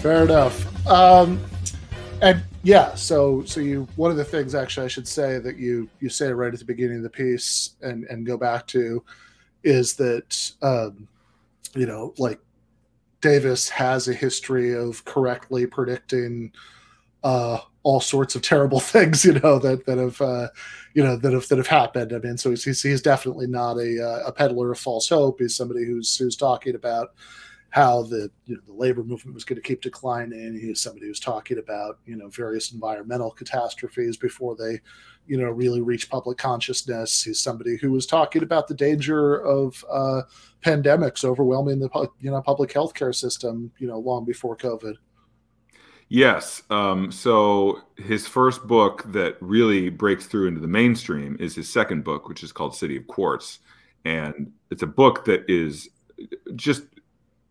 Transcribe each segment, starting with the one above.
Fair enough. Um, and yeah, so so you one of the things actually I should say that you you say right at the beginning of the piece and and go back to is that um, you know like Davis has a history of correctly predicting uh, all sorts of terrible things, you know, that that have uh, you know that have that have happened. I mean, so he's he's definitely not a uh, a peddler of false hope. He's somebody who's who's talking about how the you know the labor movement was going to keep declining. He's somebody who's talking about you know various environmental catastrophes before they you know really reach public consciousness. He's somebody who was talking about the danger of uh, pandemics overwhelming the you know public healthcare system you know long before COVID. Yes. Um, so his first book that really breaks through into the mainstream is his second book, which is called City of Quartz, and it's a book that is just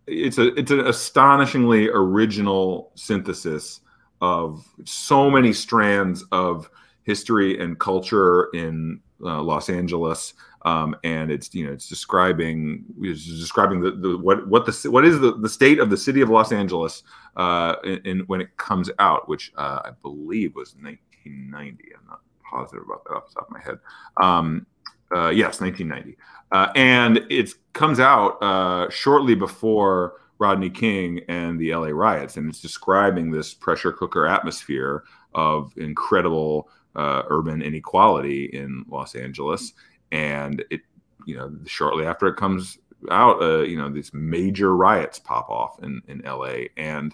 it's a it's an astonishingly original synthesis of so many strands of history and culture in uh, Los Angeles, um, and it's you know it's describing it's describing the, the what what the what is the, the state of the city of Los Angeles uh, in, in when it comes out, which uh, I believe was 1990. I'm not positive about that off the top of my head. Um, uh, yes, 1990. Uh, and it comes out uh, shortly before Rodney King and the LA riots, and it's describing this pressure cooker atmosphere of incredible uh, urban inequality in Los Angeles. And it, you know, shortly after it comes out, uh, you know, these major riots pop off in, in LA, and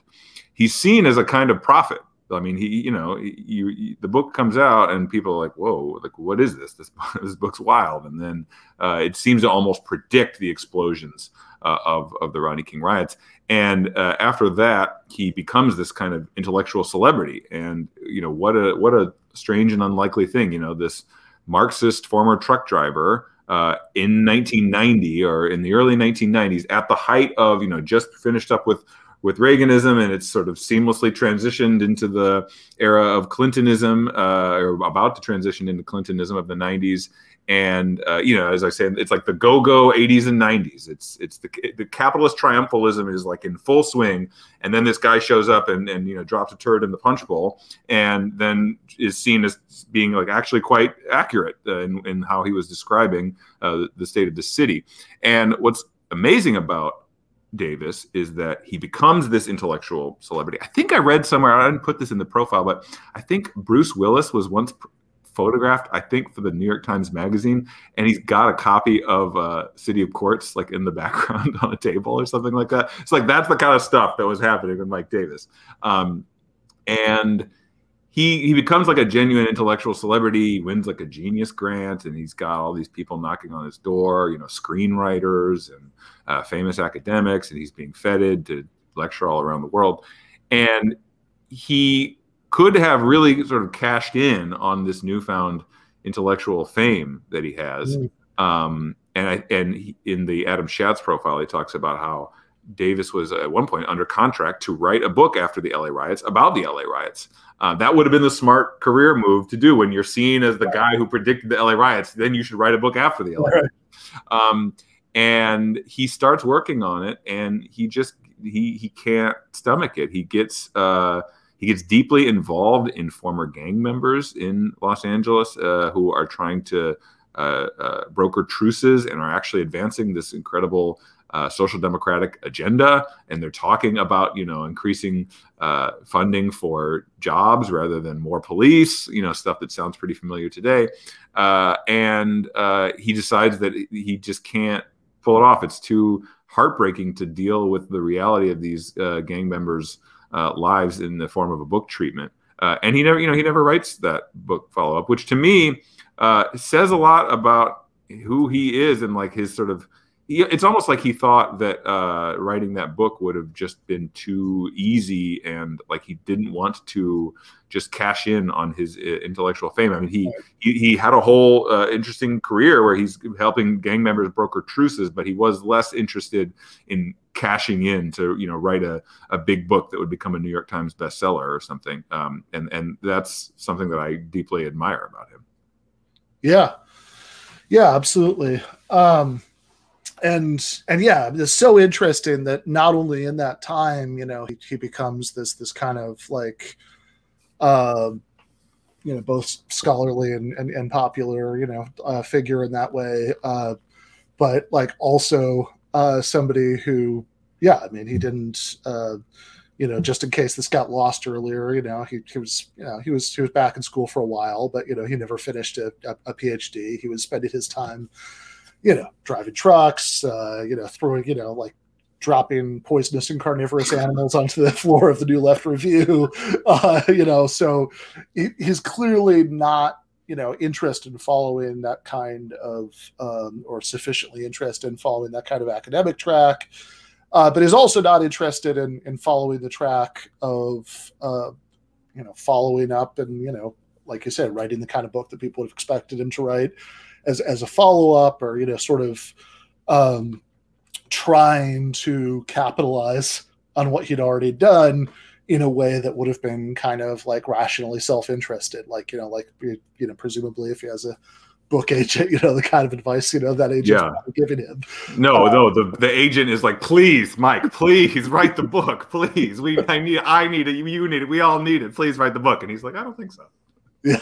he's seen as a kind of prophet I mean, he, you know, you, you, the book comes out and people are like, whoa, like, what is this? This, this book's wild. And then uh, it seems to almost predict the explosions uh, of, of the Rodney King riots. And uh, after that, he becomes this kind of intellectual celebrity. And, you know, what a, what a strange and unlikely thing, you know, this Marxist former truck driver uh, in 1990 or in the early 1990s at the height of, you know, just finished up with with Reaganism, and it's sort of seamlessly transitioned into the era of Clintonism, uh, or about to transition into Clintonism of the 90s. And uh, you know, as I said, it's like the go-go 80s and 90s. It's it's the the capitalist triumphalism is like in full swing, and then this guy shows up and and you know drops a turd in the punch bowl, and then is seen as being like actually quite accurate uh, in, in how he was describing uh, the state of the city. And what's amazing about Davis is that he becomes this intellectual celebrity. I think I read somewhere, I didn't put this in the profile, but I think Bruce Willis was once photographed, I think, for the New York Times Magazine, and he's got a copy of uh, City of Quartz like in the background on a table or something like that. It's like that's the kind of stuff that was happening with Mike Davis. Um, and he he becomes like a genuine intellectual celebrity. He wins like a genius grant, and he's got all these people knocking on his door. You know, screenwriters and uh, famous academics, and he's being feted to lecture all around the world. And he could have really sort of cashed in on this newfound intellectual fame that he has. Mm. Um, and I, and he, in the Adam Shatz profile, he talks about how Davis was at one point under contract to write a book after the LA riots about the LA riots. Uh, that would have been the smart career move to do when you're seen as the guy who predicted the LA riots. Then you should write a book after the LA. Right. Um, and he starts working on it, and he just he he can't stomach it. He gets uh, he gets deeply involved in former gang members in Los Angeles uh, who are trying to uh, uh, broker truces and are actually advancing this incredible uh, social democratic agenda, and they're talking about you know increasing uh, funding for jobs rather than more police. You know stuff that sounds pretty familiar today. Uh, and uh, he decides that he just can't pull it off. It's too heartbreaking to deal with the reality of these uh, gang members' uh, lives in the form of a book treatment. and he never, you know, he never writes that book follow up, which to me says a lot about who he is and like his sort of it's almost like he thought that uh, writing that book would have just been too easy and like he didn't want to just cash in on his uh, intellectual fame. I mean, he he, he had a whole uh, interesting career where he's helping gang members broker truces, but he was less interested in cashing in to you know write a, a big book that would become a New York Times bestseller or something. Um, and and that's something that I deeply admire about him. Yeah, yeah, absolutely. Um, and and yeah, it's so interesting that not only in that time, you know, he, he becomes this this kind of like, uh, you know, both scholarly and and, and popular, you know, uh, figure in that way, uh, but like also uh, somebody who, yeah, I mean, he didn't. Uh, you know, just in case this got lost earlier, you know, he, he was, you know, he was, he was back in school for a while, but, you know, he never finished a, a, a PhD. He was spending his time, you know, driving trucks, uh, you know, throwing, you know, like dropping poisonous and carnivorous animals onto the floor of the New Left Review, uh, you know, so he, he's clearly not, you know, interested in following that kind of, um, or sufficiently interested in following that kind of academic track uh, but is also not interested in in following the track of uh, you know following up and you know like you said writing the kind of book that people would have expected him to write as as a follow up or you know sort of um, trying to capitalize on what he'd already done in a way that would have been kind of like rationally self-interested like you know like you know presumably if he has a book agent, you know, the kind of advice, you know, that agent yeah. giving him. No, uh, no, the, the agent is like, please, Mike, please write the book, please. We I need I need it, you need it, we all need it. Please write the book. And he's like, I don't think so. Yeah.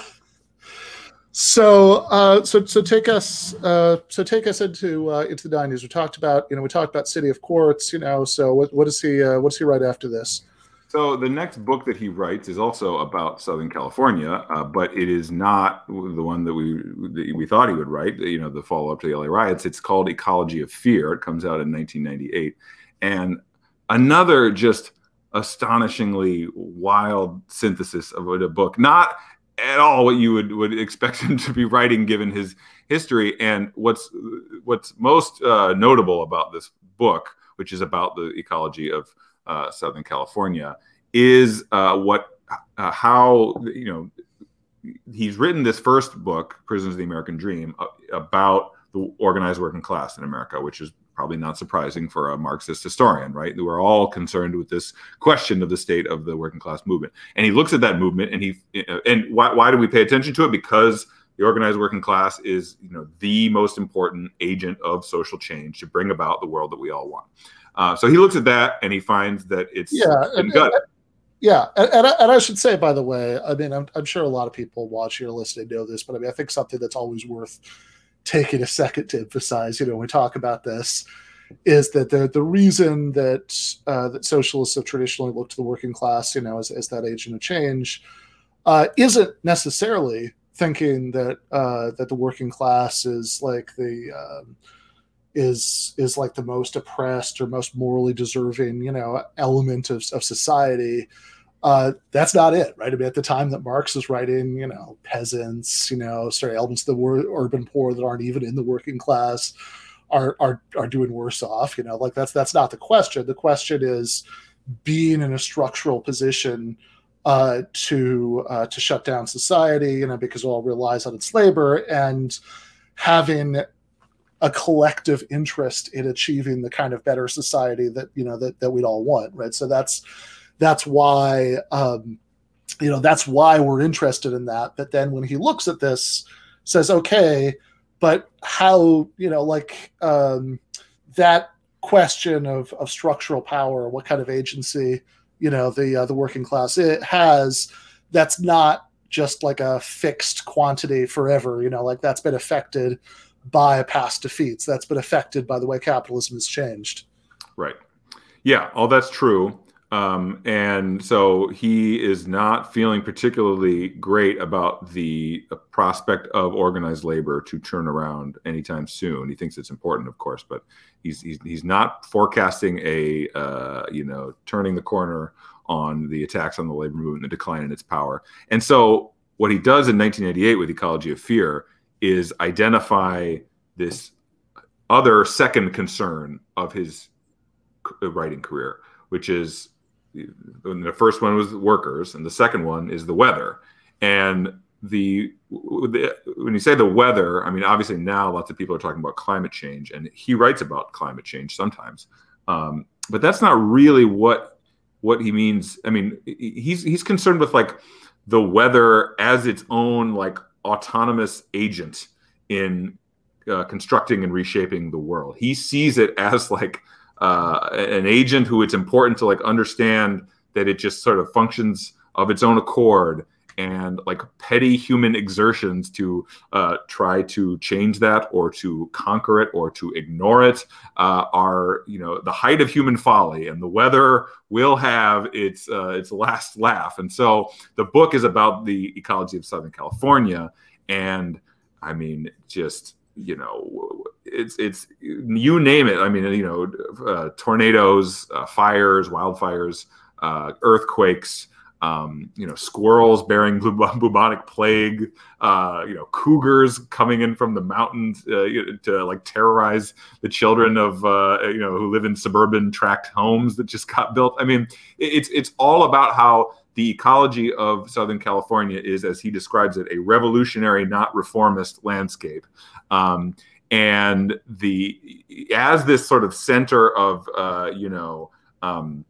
So uh so so take us uh so take us into uh into the 90s. We talked about, you know, we talked about City of Quartz, you know, so what what does he uh what does he write after this? So the next book that he writes is also about Southern California, uh, but it is not the one that we that we thought he would write. You know, the follow up to the LA riots. It's called Ecology of Fear. It comes out in 1998, and another just astonishingly wild synthesis of a book. Not at all what you would would expect him to be writing given his history. And what's what's most uh, notable about this book, which is about the ecology of uh, Southern California, is uh, what uh, how you know he's written this first book, Prisoners of the American Dream, about the organized working class in America, which is probably not surprising for a Marxist historian, right? We're all concerned with this question of the state of the working class movement, and he looks at that movement, and he uh, and why, why do we pay attention to it? Because the organized working class is you know the most important agent of social change to bring about the world that we all want uh, so he looks at that and he finds that it's yeah, and, yeah, and, and, I, and I should say, by the way, I mean, I'm, I'm sure a lot of people watching or listening know this, but I mean, I think something that's always worth taking a second to emphasize, you know, when we talk about this, is that the the reason that uh, that socialists have traditionally looked to the working class, you know, as, as that agent of change, uh, isn't necessarily thinking that uh, that the working class is like the um, is is like the most oppressed or most morally deserving you know element of, of society uh, that's not it right? I mean at the time that marx is writing you know peasants you know sorry elements of the urban poor that aren't even in the working class are are are doing worse off you know? Like that's that's not the question. The question is being in a structural position uh, to uh, to shut down society you know because it all relies on its labor and having a collective interest in achieving the kind of better society that you know that, that we'd all want right? So that's that's why um you know that's why we're interested in that but then when he looks at this says okay but how you know like um that question of of structural power what kind of agency you know the uh, the working class it has that's not just like a fixed quantity forever you know like that's been affected by past defeats. That's been affected by the way capitalism has changed. Right. Yeah, all that's true. Um, and so he is not feeling particularly great about the prospect of organized labor to turn around anytime soon. He thinks it's important, of course, but he's he's, he's not forecasting a uh, you know turning the corner on the attacks on the labor movement, the decline in its power. And so what he does in 1988 with Ecology of Fear is identify this other second concern of his writing career, which is the first one was workers, and the second one is the weather. And the, the, when you say the weather, I mean obviously now lots of people are talking about climate change, and he writes about climate change sometimes, um, but that's not really what what he means. I mean, he's he's concerned with like the weather as its own like autonomous agent in uh, constructing and reshaping the world. He sees it as like uh, an agent who it's important to like understand that it just sort of functions of its own accord and like petty human exertions to uh, try to change that or to conquer it or to ignore it uh, are you know the height of human folly. And the weather will have its uh, its last laugh. And so the book is about the ecology of southern california. And i mean just you know it's it's you name it. I mean you know uh, tornadoes uh, fires wildfires uh, earthquakes um, you know, squirrels bearing bubonic plague, uh, you know, cougars coming in from the mountains uh, to like terrorize the children of uh, you know who live in suburban tract homes that just got built. I mean, it's it's all about how the ecology of Southern California is, as he describes it, a revolutionary, not reformist landscape. Um, and the as this sort of center of uh, you know. Um,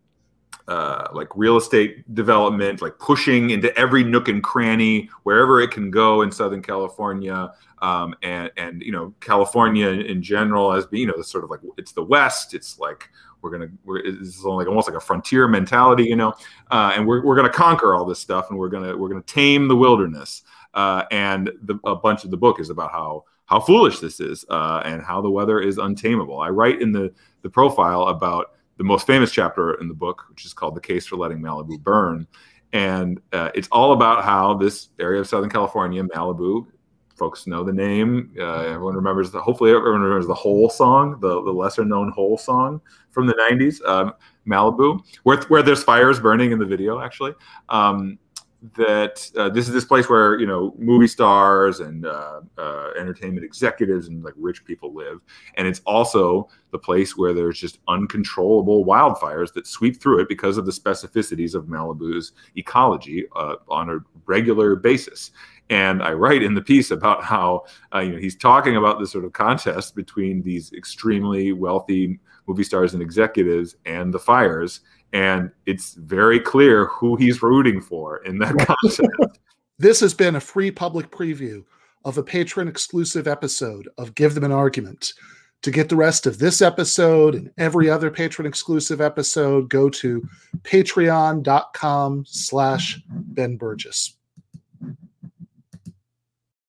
uh, like real estate development, like pushing into every nook and cranny wherever it can go in Southern California, um, and and you know California in general as being you know the sort of like it's the West. It's like we're gonna we're, it's like almost like a frontier mentality, you know, uh, and we're we're gonna conquer all this stuff, and we're gonna we're gonna tame the wilderness. Uh, and the, a bunch of the book is about how how foolish this is uh, and how the weather is untamable. I write in the the profile about the most famous chapter in the book, which is called "The Case for Letting Malibu Burn," and uh, it's all about how this area of Southern California, Malibu, folks know the name. Uh, everyone remembers the. Hopefully, everyone remembers the Hole song, the, the lesser known Hole song from the '90s, um, Malibu, where where there's fires burning in the video, actually. Um, that uh, this is this place where you know movie stars and uh, uh, entertainment executives and like rich people live, and it's also the place where there's just uncontrollable wildfires that sweep through it because of the specificities of Malibu's ecology uh, on a regular basis. And I write in the piece about how uh, you know he's talking about this sort of contest between these extremely wealthy movie stars and executives and the fires and it's very clear who he's rooting for in that contest. this has been a free public preview of a patron exclusive episode of Give Them an Argument. To get the rest of this episode and every other patron exclusive episode, go to patreon.com slash Ben Burgis.